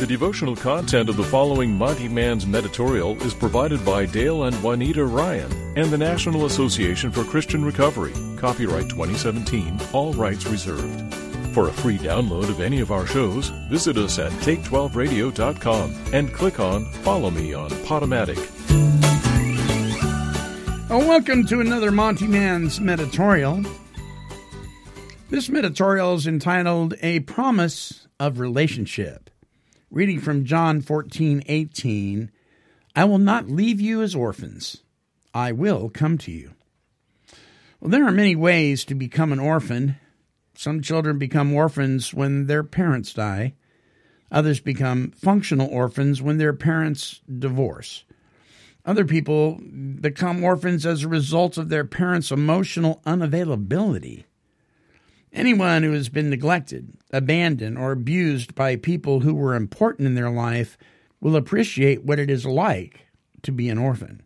The devotional content of the following Monty Man's Meditorial is provided by Dale and Juanita Ryan and the National Association for Christian Recovery. Copyright 2017, all rights reserved. For a free download of any of our shows, visit us at take12radio.com and click on Follow Me on PodOmatic. Oh, welcome to another Monty Man's Meditorial. This meditorial is entitled A Promise of Relationship. Reading from John 14, 18, I will not leave you as orphans. I will come to you. Well, there are many ways to become an orphan. Some children become orphans when their parents die. Others become functional orphans when their parents divorce. Other people become orphans as a result of their parents' emotional unavailability. Anyone who has been neglected, abandoned, or abused by people who were important in their life will appreciate what it is like to be an orphan.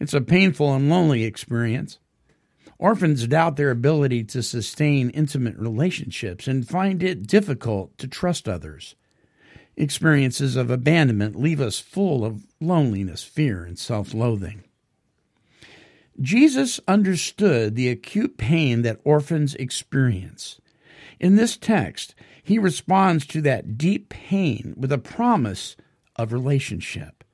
It's a painful and lonely experience. Orphans doubt their ability to sustain intimate relationships and find it difficult to trust others. Experiences of abandonment leave us full of loneliness, fear, and self loathing. Jesus understood the acute pain that orphans experience. In this text, he responds to that deep pain with a promise of relationship.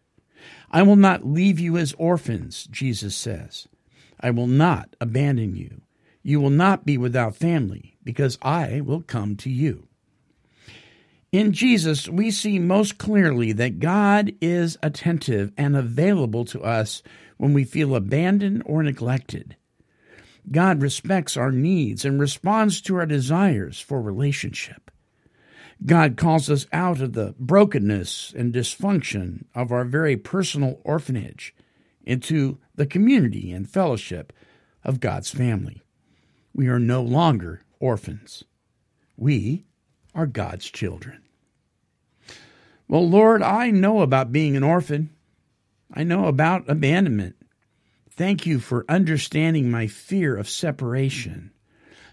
I will not leave you as orphans, Jesus says. I will not abandon you. You will not be without family, because I will come to you. In Jesus, we see most clearly that God is attentive and available to us when we feel abandoned or neglected. God respects our needs and responds to our desires for relationship. God calls us out of the brokenness and dysfunction of our very personal orphanage into the community and fellowship of God's family. We are no longer orphans. We are God's children. Well, Lord, I know about being an orphan. I know about abandonment. Thank you for understanding my fear of separation.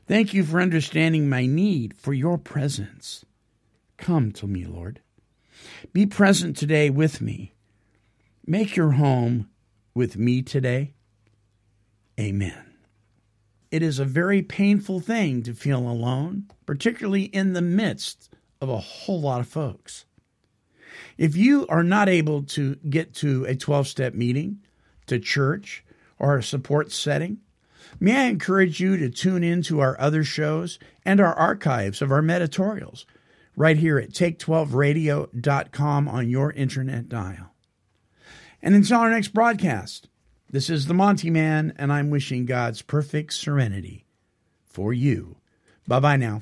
Thank you for understanding my need for your presence. Come to me, Lord. Be present today with me. Make your home with me today. Amen. It is a very painful thing to feel alone, particularly in the midst of a whole lot of folks. If you are not able to get to a 12 step meeting, to church, or a support setting, may I encourage you to tune in to our other shows and our archives of our meditorials right here at take12radio.com on your internet dial. And until our next broadcast, this is the Monty Man, and I'm wishing God's perfect serenity for you. Bye bye now.